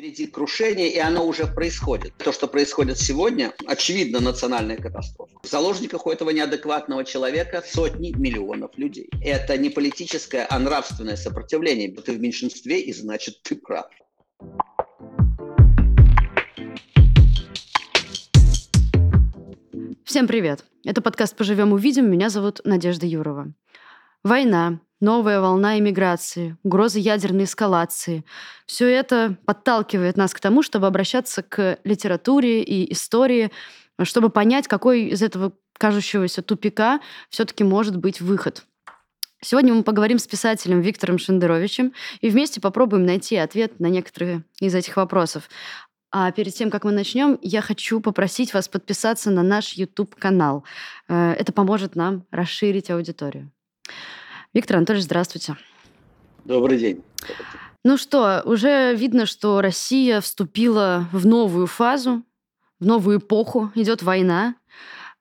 Впереди крушение, и оно уже происходит. То, что происходит сегодня, очевидно, национальная катастрофа. В заложниках у этого неадекватного человека сотни миллионов людей. Это не политическое, а нравственное сопротивление. Ты в меньшинстве, и значит, ты прав. Всем привет! Это подкаст «Поживем, увидим». Меня зовут Надежда Юрова. Война, новая волна иммиграции, угроза ядерной эскалации. Все это подталкивает нас к тому, чтобы обращаться к литературе и истории, чтобы понять, какой из этого кажущегося тупика все-таки может быть выход. Сегодня мы поговорим с писателем Виктором Шендеровичем и вместе попробуем найти ответ на некоторые из этих вопросов. А перед тем, как мы начнем, я хочу попросить вас подписаться на наш YouTube-канал. Э, это поможет нам расширить аудиторию. Виктор Анатольевич, здравствуйте. Добрый день. Ну что, уже видно, что Россия вступила в новую фазу, в новую эпоху, идет война.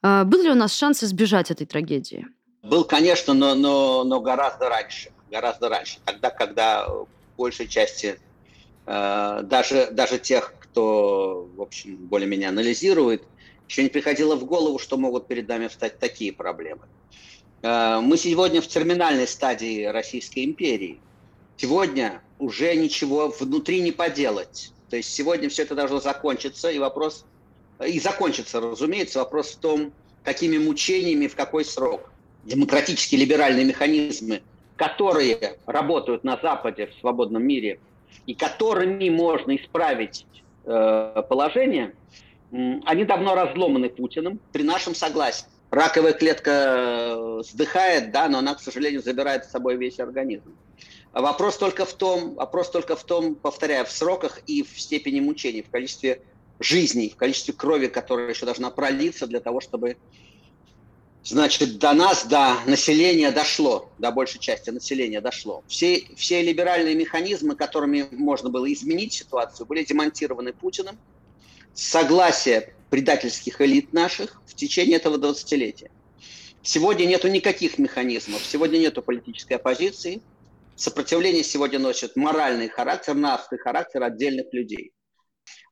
А, был ли у нас шанс избежать этой трагедии? Был, конечно, но, но, но гораздо раньше. Гораздо раньше. Тогда, когда большей части э, даже, даже тех, кто, в общем, более-менее анализирует, еще не приходило в голову, что могут перед нами встать такие проблемы. Э, мы сегодня в терминальной стадии Российской империи. Сегодня уже ничего внутри не поделать. То есть сегодня все это должно закончиться, и вопрос, и закончится, разумеется, вопрос в том, какими мучениями, в какой срок. Демократические либеральные механизмы, которые работают на Западе, в свободном мире, и которыми можно исправить э, положение, они давно разломаны Путиным при нашем согласии раковая клетка э, сдыхает, да, но она, к сожалению, забирает с собой весь организм. Вопрос только в том, вопрос только в том, повторяю, в сроках и в степени мучений, в количестве жизней, в количестве крови, которая еще должна пролиться для того, чтобы, значит, до нас, до населения дошло, до большей части населения дошло. Все, все либеральные механизмы, которыми можно было изменить ситуацию, были демонтированы Путиным. Согласие предательских элит наших в течение этого 20-летия. Сегодня нету никаких механизмов, сегодня нету политической оппозиции. Сопротивление сегодня носит моральный характер, нравственный характер отдельных людей.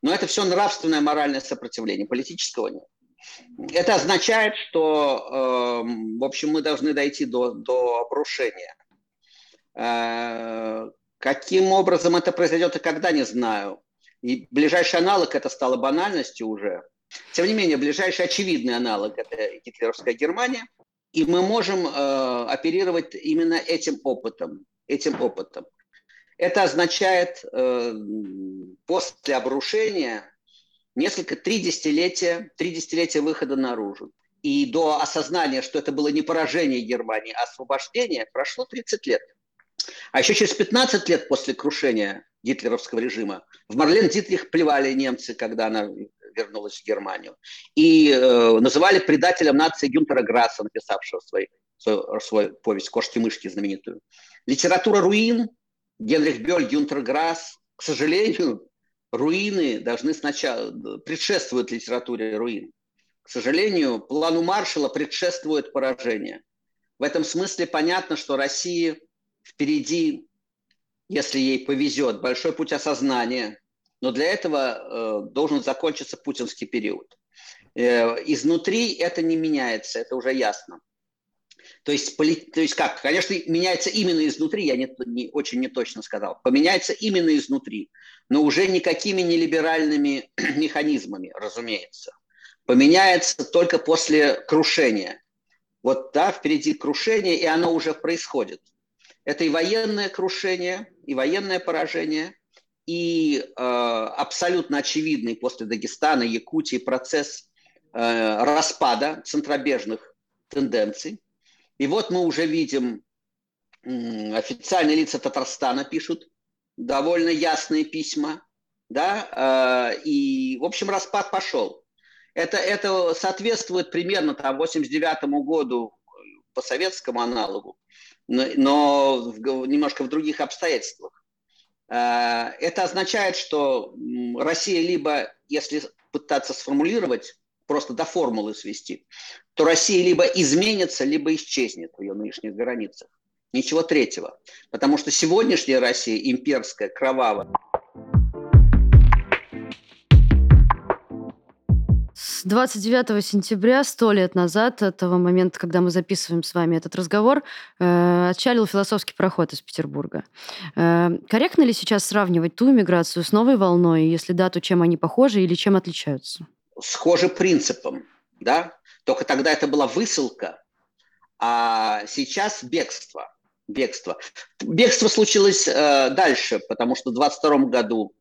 Но это все нравственное моральное сопротивление, политического нет. Это означает, что, э, в общем, мы должны дойти до, до обрушения. Э, каким образом это произойдет и когда, не знаю. И ближайший аналог это стало банальностью уже. Тем не менее, ближайший очевидный аналог – это гитлеровская Германия, и мы можем э, оперировать именно этим опытом. Этим опытом. Это означает э, после обрушения несколько, три десятилетия, три десятилетия выхода наружу. И до осознания, что это было не поражение Германии, а освобождение, прошло 30 лет. А еще через 15 лет после крушения гитлеровского режима в Марлен Дитрих плевали немцы, когда она вернулась в Германию. И э, называли предателем нации Гюнтера Грасса, написавшего свой, свой, свой повесть «Кошки-мышки» знаменитую. Литература руин, Генрих Бёль, Гюнтер Грасс. К сожалению, руины должны сначала предшествуют литературе руин. К сожалению, плану Маршала предшествует поражение. В этом смысле понятно, что России впереди, если ей повезет, большой путь осознания – но для этого э, должен закончиться путинский период. Э, изнутри это не меняется, это уже ясно. То есть, то есть как? Конечно, меняется именно изнутри, я не, не, очень неточно сказал. Поменяется именно изнутри, но уже никакими не либеральными механизмами, разумеется. Поменяется только после крушения. Вот да, впереди крушение, и оно уже происходит. Это и военное крушение, и военное поражение, и э, абсолютно очевидный после Дагестана, Якутии процесс э, распада центробежных тенденций. И вот мы уже видим, э, официальные лица Татарстана пишут довольно ясные письма, да, э, и, в общем, распад пошел. Это, это соответствует примерно там 89 году по советскому аналогу, но, но в, немножко в других обстоятельствах. Э, это означает, что Россия либо, если пытаться сформулировать, просто до формулы свести, то Россия либо изменится, либо исчезнет в ее нынешних границах. Ничего третьего. Потому что сегодняшняя Россия имперская, кровавая. 29 сентября, сто лет назад, от того момента, когда мы записываем с вами этот разговор, э, отчалил философский проход из Петербурга. Э, корректно ли сейчас сравнивать ту миграцию с новой волной? Если да, то чем они похожи или чем отличаются? Схожи принципом, да? Только тогда это была высылка, а сейчас бегство. Бегство. Бегство случилось э, дальше, потому что в 22 году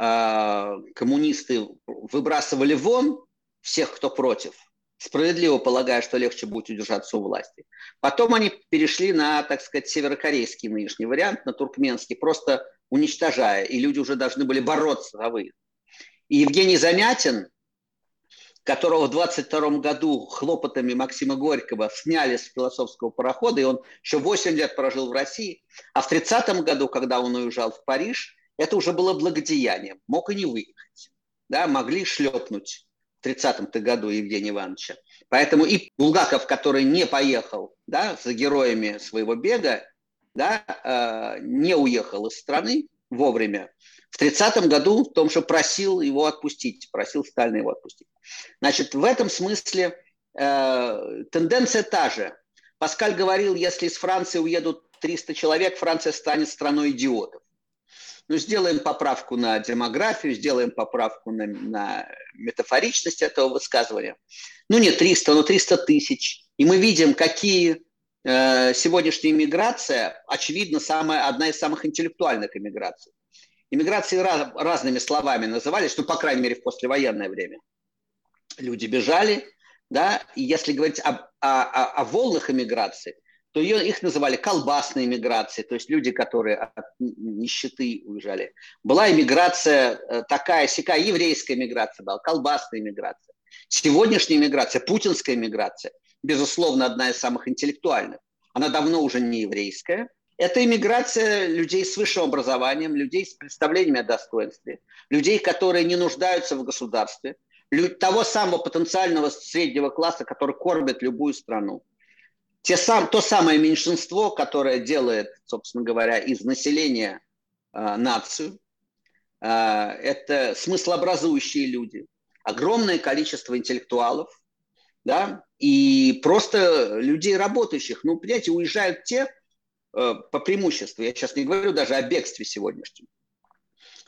э, коммунисты выбрасывали вон всех, кто против, справедливо полагая, что легче будет удержаться у власти. Потом они перешли на, так сказать, северокорейский нынешний вариант, на туркменский, просто уничтожая, и люди уже должны были бороться за выезд. И Евгений Замятин, которого в 22 году хлопотами Максима Горького сняли с философского парохода, и он еще 8 лет прожил в России, а в 30 году, когда он уезжал в Париж, это уже было благодеянием, мог и не выехать. Да, могли шлепнуть 30-м году Евгения Ивановича. Поэтому и Булгаков, который не поехал да, за героями своего бега, да, э, не уехал из страны вовремя, в 30 году в том, что просил его отпустить, просил Сталина его отпустить. Значит, в этом смысле э, тенденция та же. Паскаль говорил, если из Франции уедут 300 человек, Франция станет страной идиотов. Ну, сделаем поправку на демографию, сделаем поправку на, на метафоричность этого высказывания. Ну, не 300, но 300 тысяч. И мы видим, какие э, сегодняшняя иммиграция, очевидно, самая, одна из самых интеллектуальных иммиграций. Иммиграции раз, разными словами назывались, ну, по крайней мере, в послевоенное время. Люди бежали, да, и если говорить о, о, о, о волнах иммиграции, то ее, их называли колбасной миграцией, то есть люди, которые от нищеты уезжали. Была иммиграция э, такая, сякая, еврейская миграция была, колбасная миграция. Сегодняшняя миграция, путинская миграция, безусловно, одна из самых интеллектуальных. Она давно уже не еврейская. Это иммиграция людей с высшим образованием, людей с представлениями о достоинстве, людей, которые не нуждаются в государстве, того самого потенциального среднего класса, который кормит любую страну те сам, то самое меньшинство, которое делает, собственно говоря, из населения э, нацию, э, это смыслообразующие люди, огромное количество интеллектуалов, да, и просто людей работающих. Ну, понимаете, уезжают те э, по преимуществу, я сейчас не говорю даже о бегстве сегодняшнем,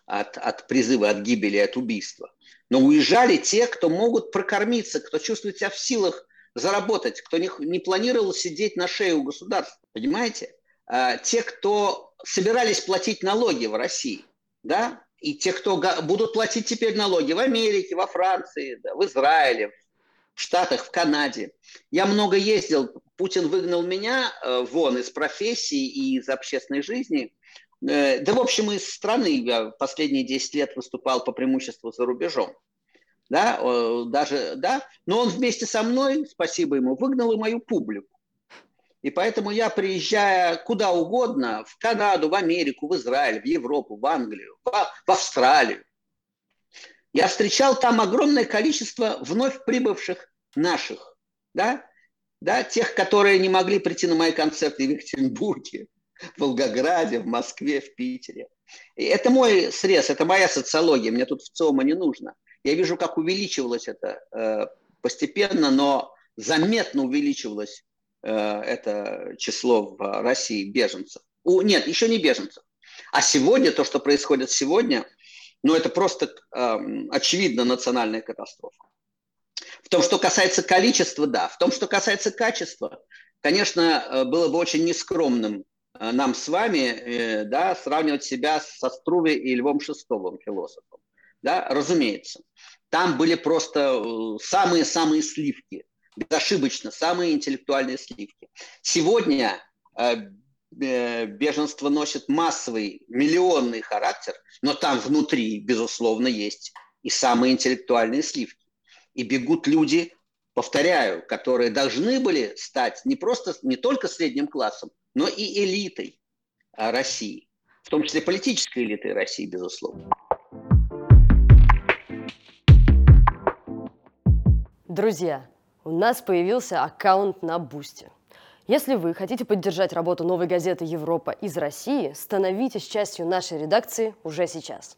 от, от призыва, от гибели, от убийства, но уезжали те, кто могут прокормиться, кто чувствует себя в силах заработать, кто не, не планировал сидеть на шее у государства, понимаете? А, те, кто собирались платить налоги в России, да, и те, кто будут платить теперь налоги в Америке, во Франции, да, в Израиле, в Штатах, в Канаде. Я много ездил, Путин выгнал меня э, вон из профессии и из общественной жизни. Э, да, в общем, из страны я последние 10 лет выступал по преимуществу за рубежом да, даже, да, но он вместе со мной, спасибо ему, выгнал и мою публику. И поэтому я, приезжая куда угодно, в Канаду, в Америку, в Израиль, в Европу, в Англию, в, в Австралию, я встречал там огромное количество вновь прибывших наших, да, да, тех, которые не могли прийти на мои концерты в Екатеринбурге, в Волгограде, в Москве, в Питере. И это мой срез, это моя социология, мне тут в ЦОМа не нужно. Я вижу, как увеличивалось это э, постепенно, но заметно увеличивалось э, это число в России беженцев. У, нет, еще не беженцев. А сегодня, то, что происходит сегодня, ну это просто э, очевидно национальная катастрофа. В том, что касается количества, да. В том, что касается качества, конечно, э, было бы очень нескромным э, нам с вами э, да, сравнивать себя со Струве и Львом Шестовым, философом. Да, разумеется. Там были просто э, самые-самые сливки, безошибочно, самые интеллектуальные сливки. Сегодня э, э, беженство носит массовый, миллионный характер, но там внутри, безусловно, есть и самые интеллектуальные сливки. И бегут люди, повторяю, которые должны были стать не просто, не только средним классом, но и элитой России, в том числе политической элитой России, безусловно. Друзья, у нас появился аккаунт на Бусти. Если вы хотите поддержать работу новой газеты «Европа» из России, становитесь частью нашей редакции уже сейчас.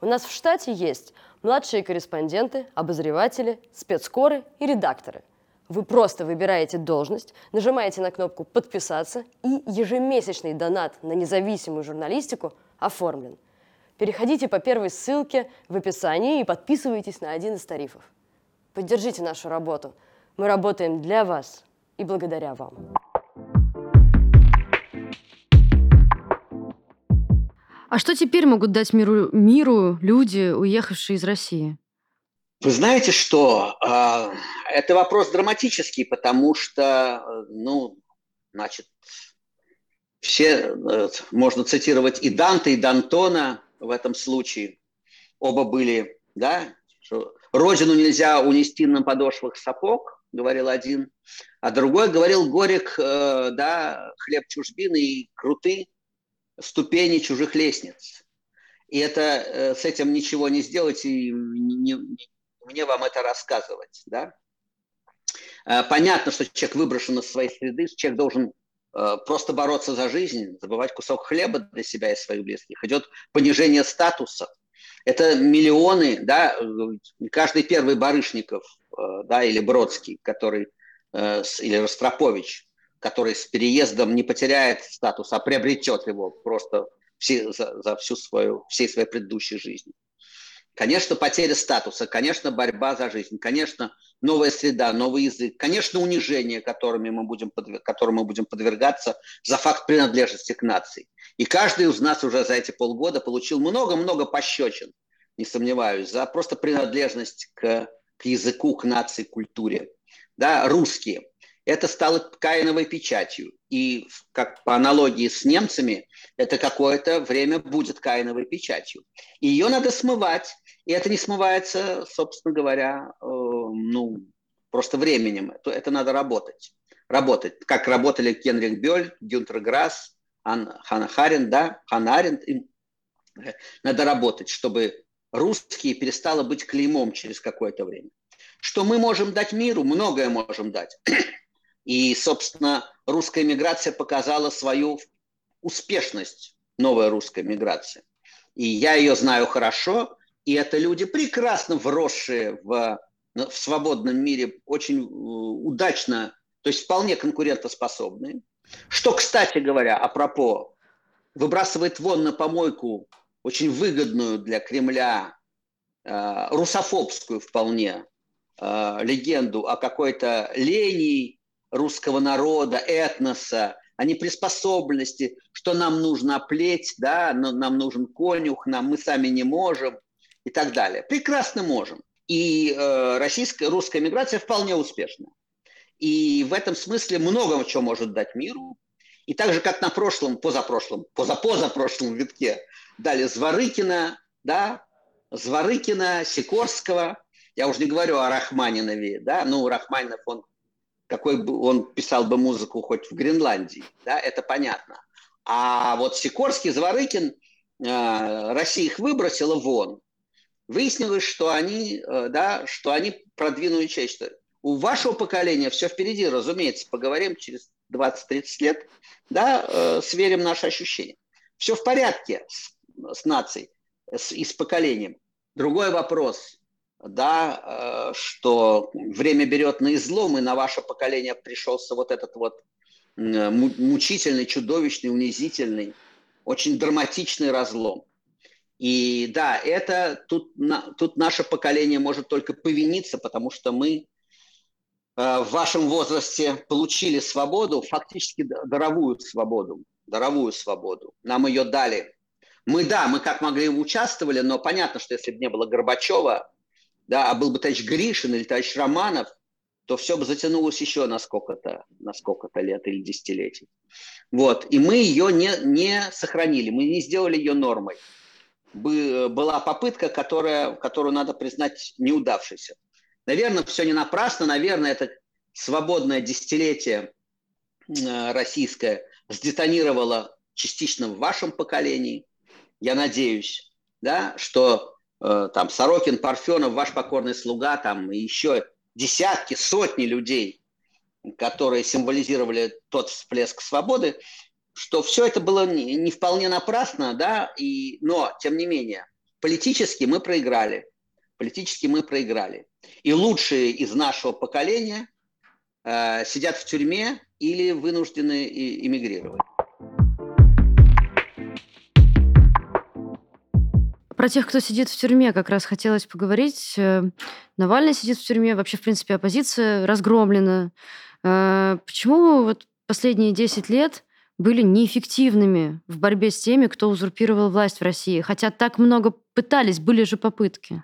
У нас в штате есть младшие корреспонденты, обозреватели, спецкоры и редакторы. Вы просто выбираете должность, нажимаете на кнопку «Подписаться» и ежемесячный донат на независимую журналистику оформлен. Переходите по первой ссылке в описании и подписывайтесь на один из тарифов. Поддержите нашу работу. Мы работаем для вас и благодаря вам. А что теперь могут дать миру, миру люди, уехавшие из России? Вы знаете что? А, это вопрос драматический, потому что, ну, значит, все, э, можно цитировать и Данте, и Д'Антона в этом случае. Оба были, да, что родину нельзя унести на подошвах сапог, говорил один, а другой говорил Горек, э, да, хлеб чужбины и крутые ступени чужих лестниц. И это э, с этим ничего не сделать, и не, не, мне вам это рассказывать. Да? Э, понятно, что человек выброшен из своей среды, человек должен э, просто бороться за жизнь, забывать кусок хлеба для себя и своих близких. Идет понижение статуса. Это миллионы, да, каждый первый Барышников, да, или Бродский, который, или Ростропович, который с переездом не потеряет статус, а приобретет его просто все, за, за всю свою, всей своей предыдущей жизни. Конечно, потеря статуса, конечно, борьба за жизнь, конечно, новая среда, новый язык, конечно, унижение, которыми мы будем, которым мы будем подвергаться за факт принадлежности к нации. И каждый из нас уже за эти полгода получил много-много пощечин, не сомневаюсь, за просто принадлежность к, к языку, к нации, к культуре. Да, русские – это стало каиновой печатью. И как по аналогии с немцами, это какое-то время будет каиновой печатью. И ее надо смывать. И это не смывается, собственно говоря, э, ну, просто временем. Это, это надо работать. Работать. Как работали Кенрих Бёль, Гюнтер Грасс, Ан, Ханна Харин, да, Ханна Аренд. Надо работать, чтобы русские перестало быть клеймом через какое-то время. Что мы можем дать миру? Многое можем дать. И, собственно, русская миграция показала свою успешность, новая русская миграция. И я ее знаю хорошо, и это люди, прекрасно вросшие в, в свободном мире, очень э, удачно, то есть вполне конкурентоспособные. Что, кстати говоря, апропо, выбрасывает вон на помойку очень выгодную для Кремля э, русофобскую вполне э, легенду о какой-то лении русского народа, этноса, о неприспособленности, что нам нужно оплеть, да, нам нужен конюх, нам, мы сами не можем и так далее. Прекрасно можем. И э, российская, русская миграция вполне успешна. И в этом смысле много чего может дать миру. И так же, как на прошлом, позапрошлом, позапозапрошлом витке дали Зворыкина, да, Зворыкина, Сикорского, я уже не говорю о Рахманинове, да, ну, Рахманинов, он какой бы он писал бы музыку хоть в Гренландии, да, это понятно. А вот Сикорский, Зворыкин, э, Россия их выбросила вон. Выяснилось, что они, э, да, что они продвинули человечество. У вашего поколения все впереди, разумеется, поговорим через 20-30 лет, да, э, сверим наши ощущения. Все в порядке с, с нацией с, и с поколением. Другой вопрос, да, э, что время берет на излом, и на ваше поколение пришелся вот этот вот мучительный, чудовищный, унизительный, очень драматичный разлом. И да, это тут, тут наше поколение может только повиниться, потому что мы э, в вашем возрасте получили свободу, фактически даровую свободу, даровую свободу. Нам ее дали. Мы, да, мы как могли участвовали, но понятно, что если бы не было Горбачева, да, а был бы товарищ Гришин или товарищ Романов, то все бы затянулось еще на сколько-то, на сколько-то лет или десятилетий. Вот. И мы ее не, не сохранили, мы не сделали ее нормой. Бы, была попытка, которая, которую надо признать неудавшейся. Наверное, все не напрасно, наверное, это свободное десятилетие э, российское сдетонировало частично в вашем поколении. Я надеюсь, да, что Э, там Сорокин, Парфенов, ваш покорный слуга, там и еще десятки, сотни людей, которые символизировали тот всплеск свободы, что все это было не, не вполне напрасно, да, и, но, тем не менее, политически мы проиграли. Политически мы проиграли. И лучшие из нашего поколения э, сидят в тюрьме или вынуждены эмигрировать. Про тех, кто сидит в тюрьме, как раз хотелось поговорить. Э, Навальный сидит в тюрьме, вообще, в принципе, оппозиция разгромлена. Э, почему вот последние 10 лет были неэффективными в борьбе с теми, кто узурпировал власть в России? Хотя так много пытались, были же попытки.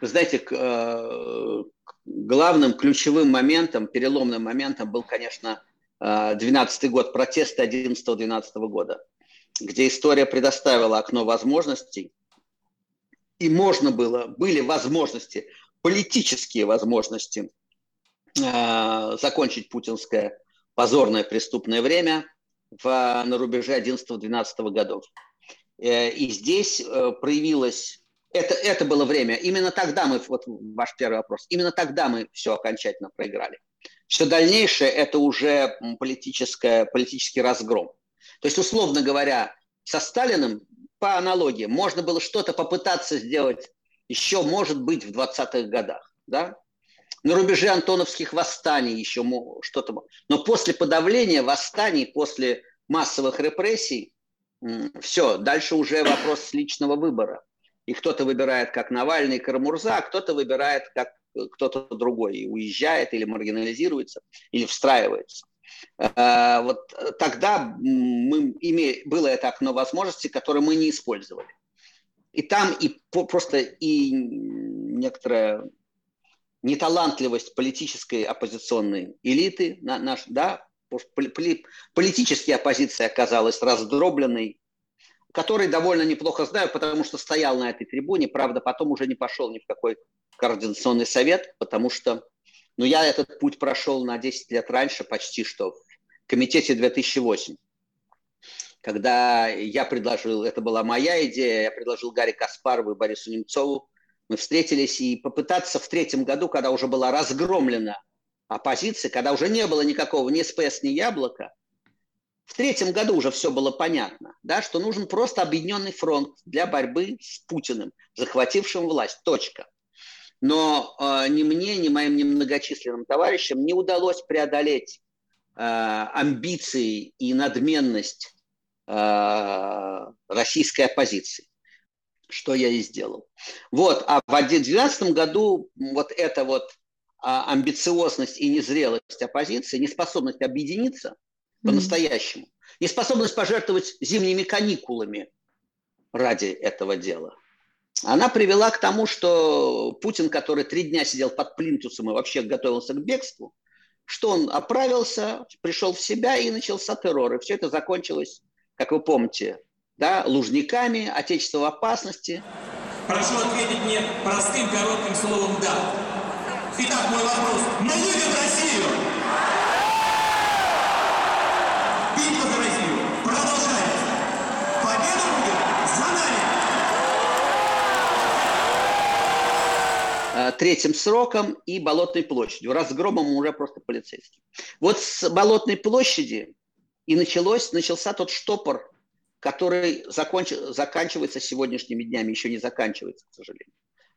Вы знаете, э, главным ключевым моментом, переломным моментом был, конечно, 12 год протеста 11-12 года, где история предоставила окно возможностей и можно было, были возможности, политические возможности э, закончить путинское позорное преступное время в, на рубеже 11-12 годов. Э, и здесь э, проявилось, это, это было время, именно тогда мы, вот ваш первый вопрос, именно тогда мы все окончательно проиграли. Все дальнейшее это уже политическое, политический разгром. То есть, условно говоря, со Сталиным по аналогии, можно было что-то попытаться сделать еще, может быть, в 20-х годах. Да? На рубеже антоновских восстаний еще что-то. Но после подавления восстаний, после массовых репрессий, все, дальше уже вопрос личного выбора. И кто-то выбирает как Навальный, Карамурза, а кто-то выбирает как кто-то другой и уезжает или маргинализируется, или встраивается. Э, вот тогда мы имели, было это окно возможностей, которое мы не использовали. И там и просто и некоторая неталантливость политической оппозиционной элиты, наш, да, политическая оппозиция оказалась раздробленной, который довольно неплохо знаю, потому что стоял на этой трибуне, правда, потом уже не пошел ни в какой координационный совет, потому что но я этот путь прошел на 10 лет раньше, почти что, в комитете 2008. Когда я предложил, это была моя идея, я предложил Гарри Каспарову и Борису Немцову, мы встретились и попытаться в третьем году, когда уже была разгромлена оппозиция, когда уже не было никакого ни СПС, ни Яблока, в третьем году уже все было понятно, да, что нужен просто объединенный фронт для борьбы с Путиным, захватившим власть. Точка. Но э, ни мне, ни моим немногочисленным товарищам не удалось преодолеть э, амбиции и надменность э, российской оппозиции что я и сделал. Вот, а в 2012 году вот эта вот а, амбициозность и незрелость оппозиции, неспособность объединиться mm-hmm. по-настоящему, неспособность пожертвовать зимними каникулами ради этого дела – она привела к тому, что Путин, который три дня сидел под плинтусом и вообще готовился к бегству, что он оправился, пришел в себя и начался террор. И все это закончилось, как вы помните, да, лужниками, отечество в опасности. Прошу ответить мне простым коротким словом «да». Итак, мой вопрос. Мы любим Россию! Битва за Россию продолжается. Победа будет за нами! Э, третьим сроком и Болотной площадью, разгромом уже просто полицейским. Вот с Болотной площади и началось, начался тот штопор, который законч, заканчивается сегодняшними днями, еще не заканчивается, к сожалению.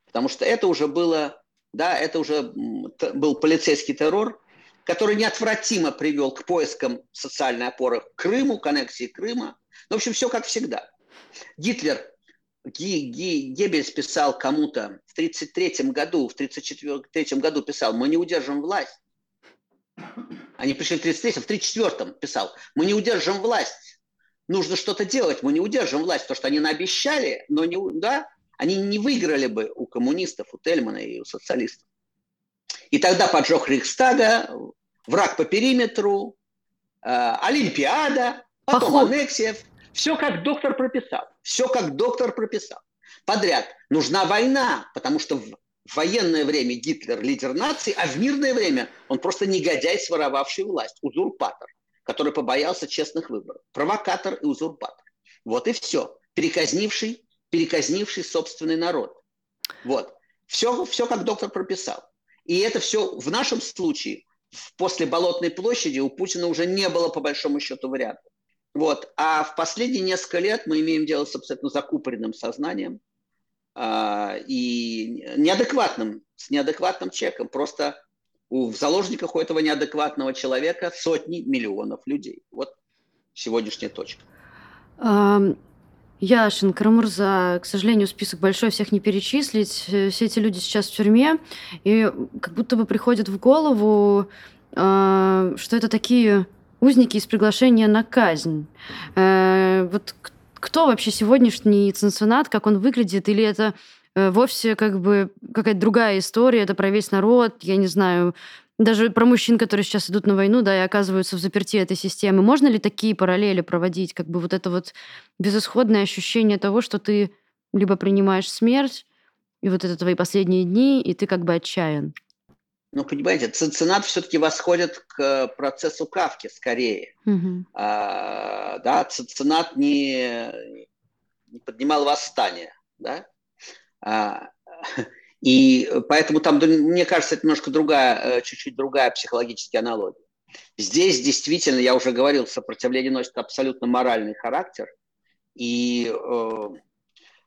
Потому что это уже было, да, это уже был полицейский террор, который неотвратимо привел к поискам социальной опоры к Крыму, к аннексии Крыма. Ну, в общем, все как всегда. Гитлер Геббельс писал кому-то в 1933 году, в 1934 году писал, мы не удержим власть. Они пришли в 1933, в 1934 писал, мы не удержим власть. Нужно что-то делать, мы не удержим власть, потому что они наобещали, но не, да, они не выиграли бы у коммунистов, у Тельмана и у социалистов. И тогда поджог Рейхстага, враг по периметру, э, Олимпиада, потом Поход. аннексия. Все как доктор прописал. Все как доктор прописал. Подряд. Нужна война, потому что в военное время Гитлер лидер нации, а в мирное время он просто негодяй, своровавший власть, узурпатор, который побоялся честных выборов. Провокатор и узурпатор. Вот и все. Переказнивший, переказнивший собственный народ. Вот. Все, все как доктор прописал. И это все в нашем случае после Болотной площади у Путина уже не было по большому счету вариантов. Вот. А в последние несколько лет мы имеем дело с абсолютно закупоренным сознанием, и неадекватным, с неадекватным чеком. Просто у, в заложниках у этого неадекватного человека сотни миллионов людей. Вот сегодняшняя точка. Яшин, Карамурза, к сожалению, список большой, всех не перечислить. Э, все эти люди сейчас в тюрьме, и как будто бы приходит в голову, э, что это такие узники из приглашения на казнь. Э, вот кто вообще сегодняшний цензунат, как он выглядит, или это вовсе как бы какая-то другая история, это про весь народ, я не знаю, даже про мужчин, которые сейчас идут на войну, да, и оказываются в заперти этой системы. Можно ли такие параллели проводить? Как бы вот это вот безысходное ощущение того, что ты либо принимаешь смерть, и вот это твои последние дни, и ты как бы отчаян. Ну, понимаете, ценцинат все-таки восходит к процессу Кавки скорее. Угу. А, да, ценцинат не, не поднимал восстание, да. А, и поэтому там, мне кажется, это немножко другая, э, чуть-чуть другая психологическая аналогия. Здесь действительно, я уже говорил, сопротивление носит абсолютно моральный характер. И э,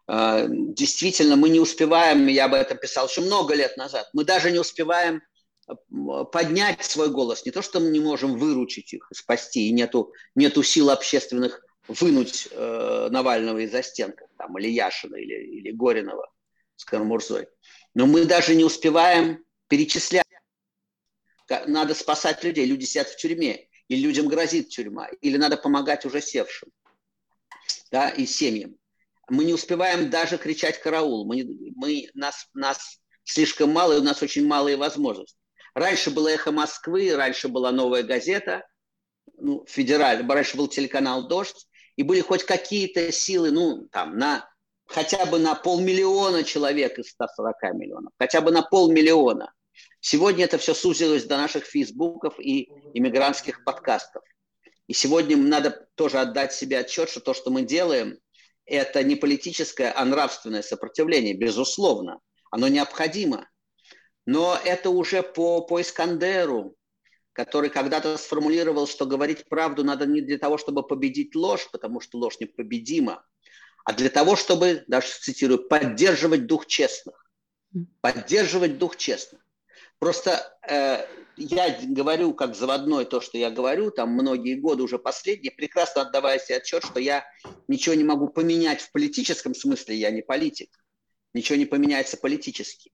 э, действительно мы не успеваем, я об этом писал еще много лет назад, мы даже не успеваем э, поднять свой голос. Не то, что мы не можем выручить их, спасти, и нету, нету сил общественных вынуть э, Навального из-за стенка, там, или Яшина, или, или Горинова с Кармурзой. Но мы даже не успеваем перечислять. Надо спасать людей. Люди сидят в тюрьме. Или людям грозит тюрьма. Или надо помогать уже севшим. Да, и семьям. Мы не успеваем даже кричать караул. Мы, мы, нас, нас слишком мало, и у нас очень малые возможности. Раньше было «Эхо Москвы», раньше была «Новая газета», ну, федераль, раньше был телеканал «Дождь», и были хоть какие-то силы, ну, там, на хотя бы на полмиллиона человек из 140 миллионов, хотя бы на полмиллиона. Сегодня это все сузилось до наших фейсбуков и иммигрантских подкастов. И сегодня надо тоже отдать себе отчет, что то, что мы делаем, это не политическое, а нравственное сопротивление, безусловно. Оно необходимо. Но это уже по, по Искандеру, который когда-то сформулировал, что говорить правду надо не для того, чтобы победить ложь, потому что ложь непобедима, а для того, чтобы, даже цитирую, поддерживать дух честных. Поддерживать дух честных. Просто э, я говорю как заводной то, что я говорю, там многие годы уже последние, прекрасно отдавая себе отчет, что я ничего не могу поменять в политическом смысле, я не политик. Ничего не поменяется политически.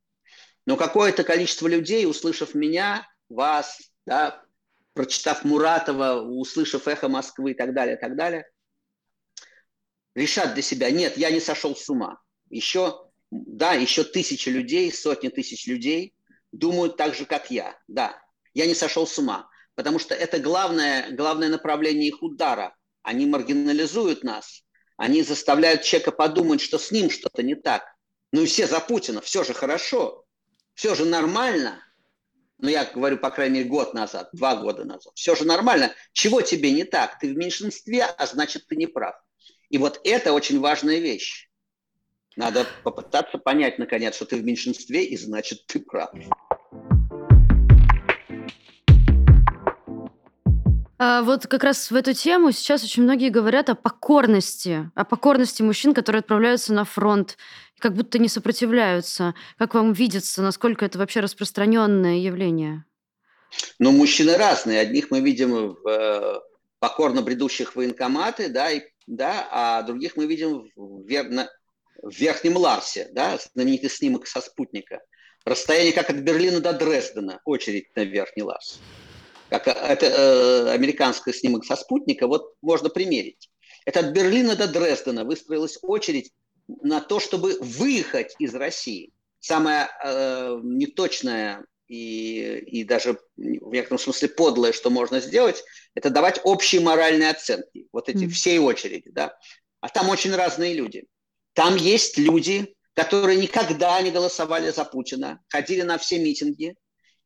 Но какое-то количество людей, услышав меня, вас, да, прочитав Муратова, услышав эхо Москвы и так далее, и так далее, решат для себя, нет, я не сошел с ума. Еще, да, еще тысячи людей, сотни тысяч людей думают так же, как я. Да, я не сошел с ума, потому что это главное, главное направление их удара. Они маргинализуют нас, они заставляют человека подумать, что с ним что-то не так. Ну и все за Путина, все же хорошо, все же нормально. Ну, я говорю, по крайней мере, год назад, два года назад. Все же нормально. Чего тебе не так? Ты в меньшинстве, а значит, ты не прав. И вот это очень важная вещь. Надо попытаться понять, наконец, что ты в меньшинстве, и значит, ты прав. А вот как раз в эту тему сейчас очень многие говорят о покорности, о покорности мужчин, которые отправляются на фронт, как будто не сопротивляются. Как вам видится, насколько это вообще распространенное явление? Ну, мужчины разные. Одних мы видим в э, покорно бредущих военкоматы, да, и да, а других мы видим в, на, в Верхнем Ларсе, да, знаменитый снимок со спутника. Расстояние как от Берлина до Дрездена, очередь на Верхний Ларс. Как э, это э, американский снимок со спутника, вот можно примерить. Это от Берлина до Дрездена выстроилась очередь на то, чтобы выехать из России. Самая э, неточная и, и даже в некотором смысле подлое, что можно сделать, это давать общие моральные оценки, вот эти mm. всей очереди, да. А там очень разные люди. Там есть люди, которые никогда не голосовали за Путина, ходили на все митинги,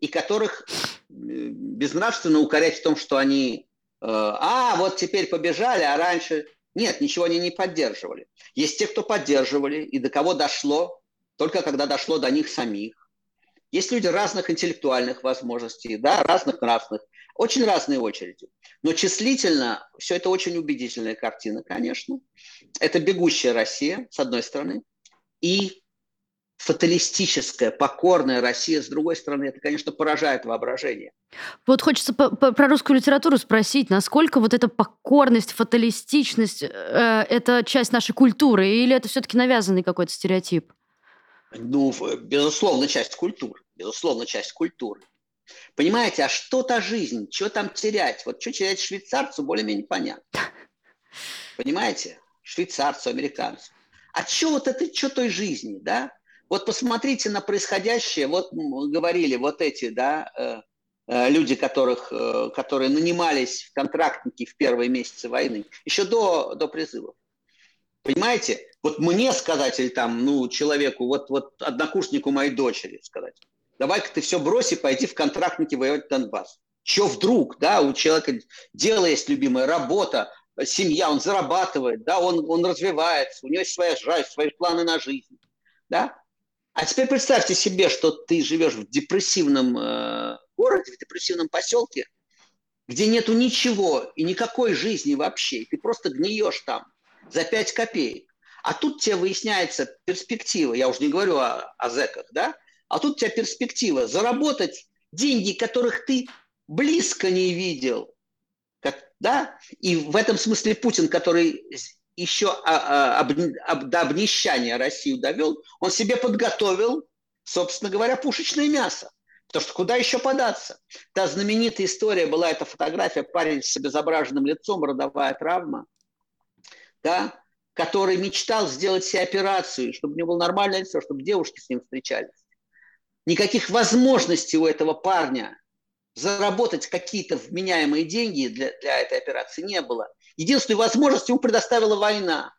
и которых безнравственно укорять в том, что они, э, а, вот теперь побежали, а раньше... Нет, ничего они не поддерживали. Есть те, кто поддерживали, и до кого дошло, только когда дошло до них самих. Есть люди разных интеллектуальных возможностей, да, разных нравственных, очень разные очереди. Но числительно все это очень убедительная картина, конечно. Это бегущая Россия, с одной стороны, и фаталистическая, покорная Россия, с другой стороны, это, конечно, поражает воображение. Вот хочется про русскую литературу спросить, насколько вот эта покорность, фаталистичность э, это часть нашей культуры, или это все-таки навязанный какой-то стереотип? Ну, безусловно, часть культуры. Безусловно, часть культуры. Понимаете, а что та жизнь? Что там терять? Вот что терять швейцарцу, более-менее понятно. Понимаете? Швейцарцу, американцу. А что вот это, что той жизни, да? Вот посмотрите на происходящее, вот говорили вот эти, да, э, э, люди, которых, э, которые нанимались в контрактники в первые месяцы войны, еще до, до призыва. Понимаете? Вот мне сказать, или там, ну, человеку, вот, вот однокурснику моей дочери сказать, давай-ка ты все броси, пойди в контрактники воевать в Донбасс. Че вдруг, да, у человека дело есть любимая, работа, семья, он зарабатывает, да, он, он развивается, у него есть своя жизнь, свои планы на жизнь, да. А теперь представьте себе, что ты живешь в депрессивном э, городе, в депрессивном поселке, где нету ничего и никакой жизни вообще, и ты просто гниешь там за 5 копеек. А тут тебе выясняется перспектива, я уже не говорю о, о зэках, да, а тут у тебя перспектива заработать деньги, которых ты близко не видел, как, да, и в этом смысле Путин, который еще а, а, об, об, до обнищания Россию довел, он себе подготовил, собственно говоря, пушечное мясо. Потому что куда еще податься? Та знаменитая история была, эта фотография, парень с обезображенным лицом, родовая травма, да, который мечтал сделать себе операцию, чтобы у него было нормальное лицо, чтобы девушки с ним встречались. Никаких возможностей у этого парня заработать какие-то вменяемые деньги для, для этой операции не было. Единственную возможность ему предоставила война.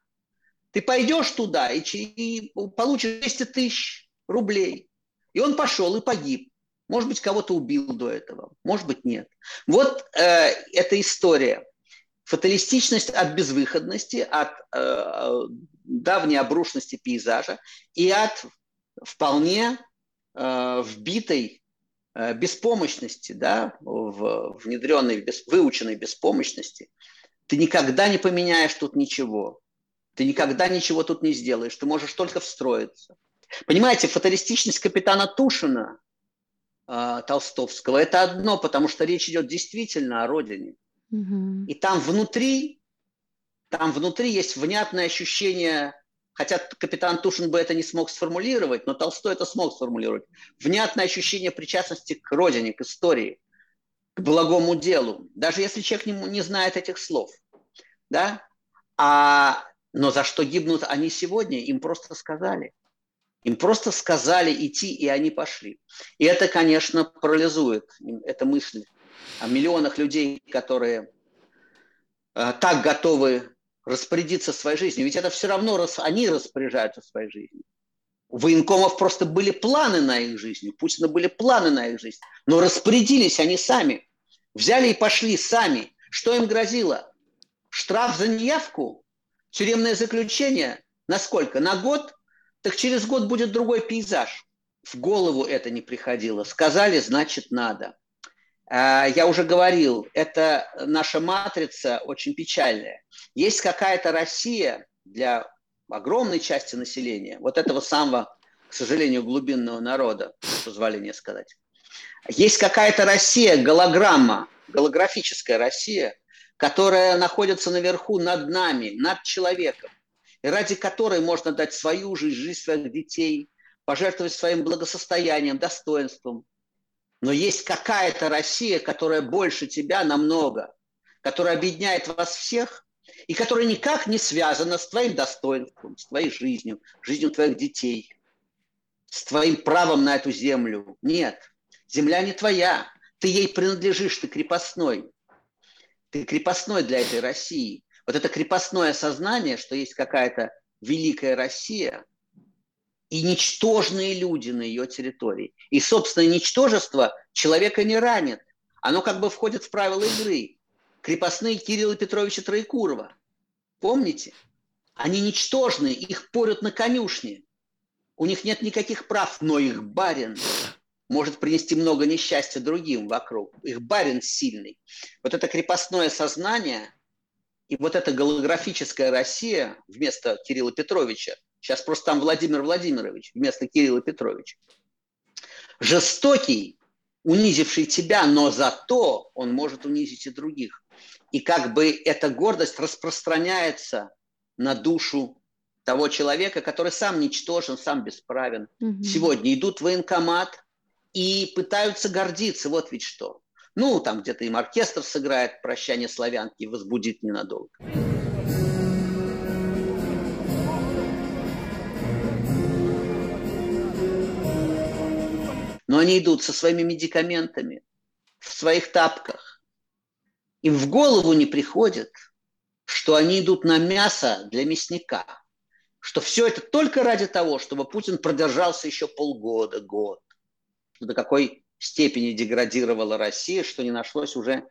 Ты пойдешь туда и, и получишь 200 тысяч рублей. И он пошел и погиб. Может быть, кого-то убил до этого, может быть, нет. Вот э, эта история. Фаталистичность от безвыходности, от э, давней обрушенности пейзажа и от вполне э, вбитой э, беспомощности, да, в внедренной, без, выученной беспомощности. Ты никогда не поменяешь тут ничего. Ты никогда ничего тут не сделаешь. Ты можешь только встроиться. Понимаете, фаталистичность капитана Тушина э, Толстовского – это одно, потому что речь идет действительно о родине. Угу. И там внутри, там внутри есть внятное ощущение, хотя капитан Тушин бы это не смог сформулировать, но Толстой это смог сформулировать, внятное ощущение причастности к родине, к истории, к благому делу, даже если человек не, не знает этих слов. Да? А, но за что гибнут они сегодня, им просто сказали. Им просто сказали идти, и они пошли. И это, конечно, парализует, эта мысль о миллионах людей, которые э, так готовы распорядиться своей жизнью. Ведь это все равно рас, они распоряжаются своей жизнью. У военкомов просто были планы на их жизнь, у Путина были планы на их жизнь. Но распорядились они сами. Взяли и пошли сами. Что им грозило? Штраф за неявку? Тюремное заключение? На сколько? На год? Так через год будет другой пейзаж. В голову это не приходило. Сказали, значит, надо. А, я уже говорил, это наша матрица очень печальная. Есть какая-то Россия для огромной части населения, вот этого самого, к сожалению, глубинного народа, позволение сказать. Есть какая-то Россия, голограмма, голографическая Россия, которая находится наверху над нами, над человеком, и ради которой можно дать свою жизнь, жизнь своих детей, пожертвовать своим благосостоянием, достоинством, но есть какая-то Россия, которая больше тебя намного, которая объединяет вас всех и которая никак не связана с твоим достоинством, с твоей жизнью, жизнью твоих детей, с твоим правом на эту землю. Нет, земля не твоя, ты ей принадлежишь, ты крепостной. Ты крепостной для этой России. Вот это крепостное сознание, что есть какая-то великая Россия – и ничтожные люди на ее территории. И собственное ничтожество человека не ранит. Оно как бы входит в правила игры. Крепостные Кирилла Петровича Троекурова. Помните? Они ничтожные, их порют на конюшне. У них нет никаких прав, но их барин может принести много несчастья другим вокруг. Их барин сильный. Вот это крепостное сознание и вот эта голографическая Россия вместо Кирилла Петровича Сейчас просто там Владимир Владимирович вместо Кирилла Петровича. Жестокий, унизивший тебя, но зато он может унизить и других. И как бы эта гордость распространяется на душу того человека, который сам ничтожен, сам бесправен. Угу. Сегодня идут в военкомат и пытаются гордиться. Вот ведь что. Ну, там где-то им оркестр сыграет «Прощание славянки» и возбудит ненадолго. Но они идут со своими медикаментами, в своих тапках. Им в голову не приходит, что они идут на мясо для мясника. Что все это только ради того, чтобы Путин продержался еще полгода, год. До какой степени деградировала Россия, что не нашлось уже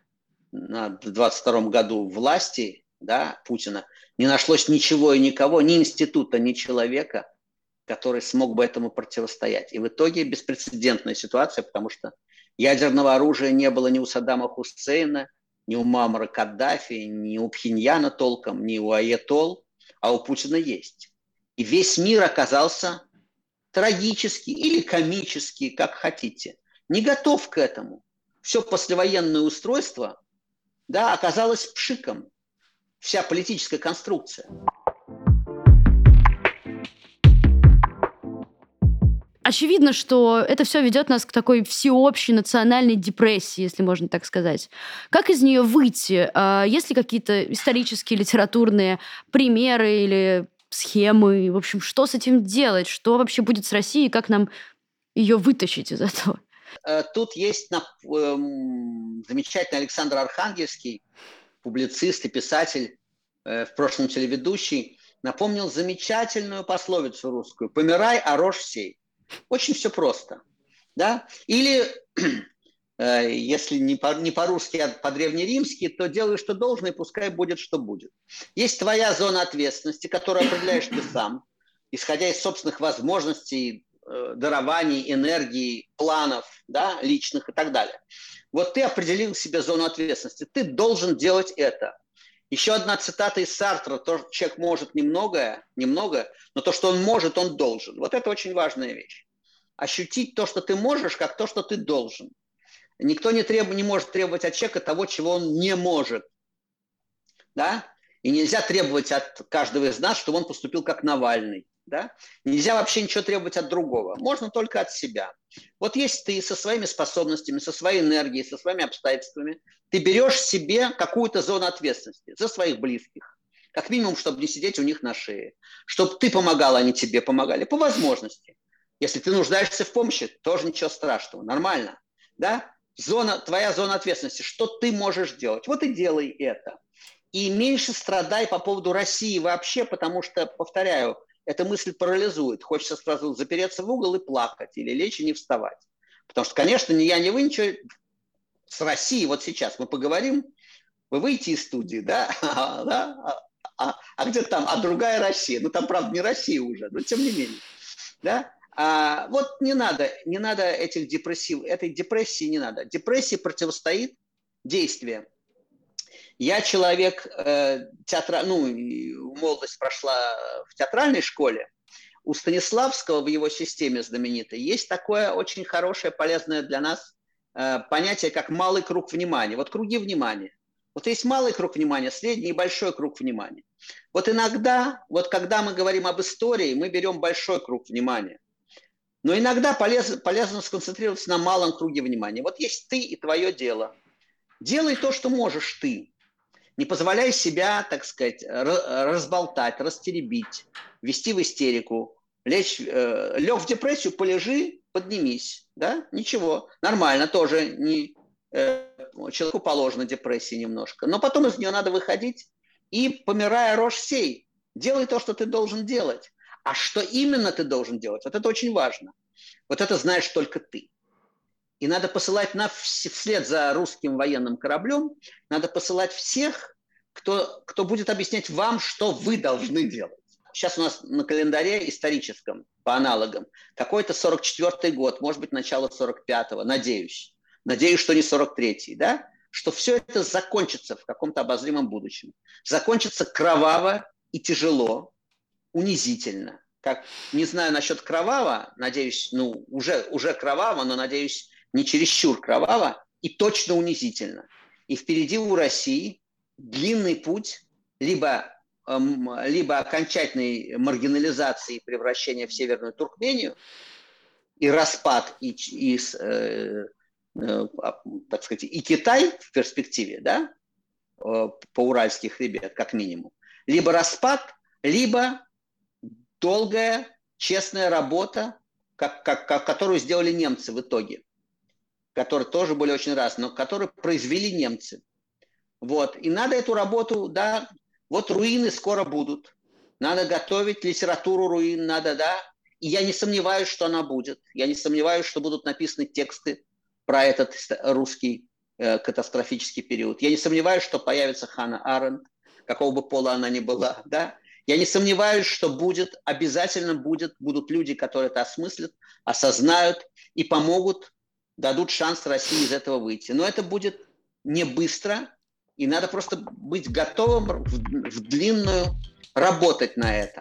на 22 году власти да, Путина, не нашлось ничего и никого, ни института, ни человека, который смог бы этому противостоять. И в итоге беспрецедентная ситуация, потому что ядерного оружия не было ни у Саддама Хусейна, ни у Мамара Каддафи, ни у Пхеньяна толком, ни у Аятол, а у Путина есть. И весь мир оказался трагически или комически, как хотите, не готов к этому. Все послевоенное устройство да, оказалось пшиком. Вся политическая конструкция. Очевидно, что это все ведет нас к такой всеобщей национальной депрессии, если можно так сказать. Как из нее выйти? А, есть ли какие-то исторические, литературные примеры или схемы? В общем, что с этим делать? Что вообще будет с Россией? Как нам ее вытащить из этого? Э, тут есть эм, замечательный Александр Архангельский, публицист и писатель, э, в прошлом телеведущий, напомнил замечательную пословицу русскую «Помирай, а рожь сей». Очень все просто. Да? Или, э, если не, по, не по-русски, а по-древнеримски, то делай, что должно, и пускай будет, что будет. Есть твоя зона ответственности, которую определяешь ты сам, исходя из собственных возможностей, Э, дарований, энергии, планов, да, личных и так далее. Вот ты определил себе зону ответственности. Ты должен делать это. Еще одна цитата из Сартра. То, человек может немногое, немного, но то, что он может, он должен. Вот это очень важная вещь. Ощутить то, что ты можешь, как то, что ты должен. Никто не, треб, не может требовать от человека того, чего он не может. Да? И нельзя требовать от каждого из нас, чтобы он поступил как Навальный. Да? Нельзя вообще ничего требовать от другого. Можно только от себя. Вот есть ты со своими способностями, со своей энергией, со своими обстоятельствами, ты берешь себе какую-то зону ответственности за своих близких. Как минимум, чтобы не сидеть у них на шее. Чтобы ты помогал, они тебе помогали. По возможности. Если ты нуждаешься в помощи, тоже ничего страшного. Нормально. Да? Зона, твоя зона ответственности. Что ты можешь делать? Вот и делай это. И меньше страдай по поводу России вообще, потому что, повторяю, эта мысль парализует. Хочется сразу запереться в угол и плакать, или лечь и не вставать. Потому что, конечно, ни я, ни вы ничего с Россией вот сейчас мы поговорим, вы выйти из студии, да, да? А, а, а где там, а другая Россия, ну там, правда, не Россия уже, но тем не менее, да, а, вот не надо, не надо этих депрессив, этой депрессии не надо. Депрессии противостоит действие. Я человек э, театра... ну, молодость прошла в театральной школе. У Станиславского в его системе знаменитой есть такое очень хорошее, полезное для нас э, понятие, как малый круг внимания. Вот круги внимания. Вот есть малый круг внимания, средний и большой круг внимания. Вот иногда, вот когда мы говорим об истории, мы берем большой круг внимания. Но иногда полезно, полезно сконцентрироваться на малом круге внимания. Вот есть ты и твое дело. Делай то, что можешь ты не позволяй себя, так сказать, разболтать, растеребить, вести в истерику, лечь, э, лег в депрессию, полежи, поднимись, да, ничего, нормально тоже, не, э, человеку положена депрессия немножко, но потом из нее надо выходить и, помирая, рожь сей, делай то, что ты должен делать. А что именно ты должен делать, вот это очень важно. Вот это знаешь только ты. И надо посылать на, вслед за русским военным кораблем, надо посылать всех, кто, кто будет объяснять вам, что вы должны делать. Сейчас у нас на календаре историческом, по аналогам, какой-то 44-й год, может быть, начало 45-го, надеюсь. Надеюсь, что не 43-й, да? Что все это закончится в каком-то обозримом будущем. Закончится кроваво и тяжело, унизительно. как, не знаю насчет кроваво, надеюсь, ну, уже, уже кроваво, но, надеюсь, не чересчур кроваво и точно унизительно. И впереди у России длинный путь либо, эм, либо окончательной маргинализации и превращения в Северную Туркмению и распад, и, и э, э, так сказать, и Китай в перспективе, да, э, по уральских хребет, как минимум, либо распад, либо долгая, честная работа, как, как, как, которую сделали немцы в итоге, которые тоже были очень раз, но которые произвели немцы. Вот. И надо эту работу, да, вот руины скоро будут. Надо готовить литературу руин, надо, да. И я не сомневаюсь, что она будет. Я не сомневаюсь, что будут написаны тексты про этот русский э, катастрофический период. Я не сомневаюсь, что появится Хана Аренд, какого бы пола она ни была, да. Я не сомневаюсь, что будет, обязательно будет, будут люди, которые это осмыслят, осознают и помогут, дадут шанс России из этого выйти. Но это будет не быстро, и надо просто быть готовым в, в длинную работать на это.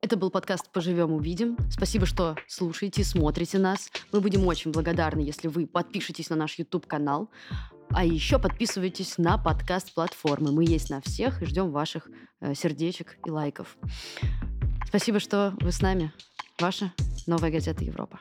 Это был подкаст «Поживем, увидим». Спасибо, что слушаете, смотрите нас. Мы будем очень благодарны, если вы подпишетесь на наш YouTube-канал. А еще подписывайтесь на подкаст-платформы. Мы есть на всех и ждем ваших э, сердечек и лайков. Спасибо, что вы с нами. Ваша новая газета Европа.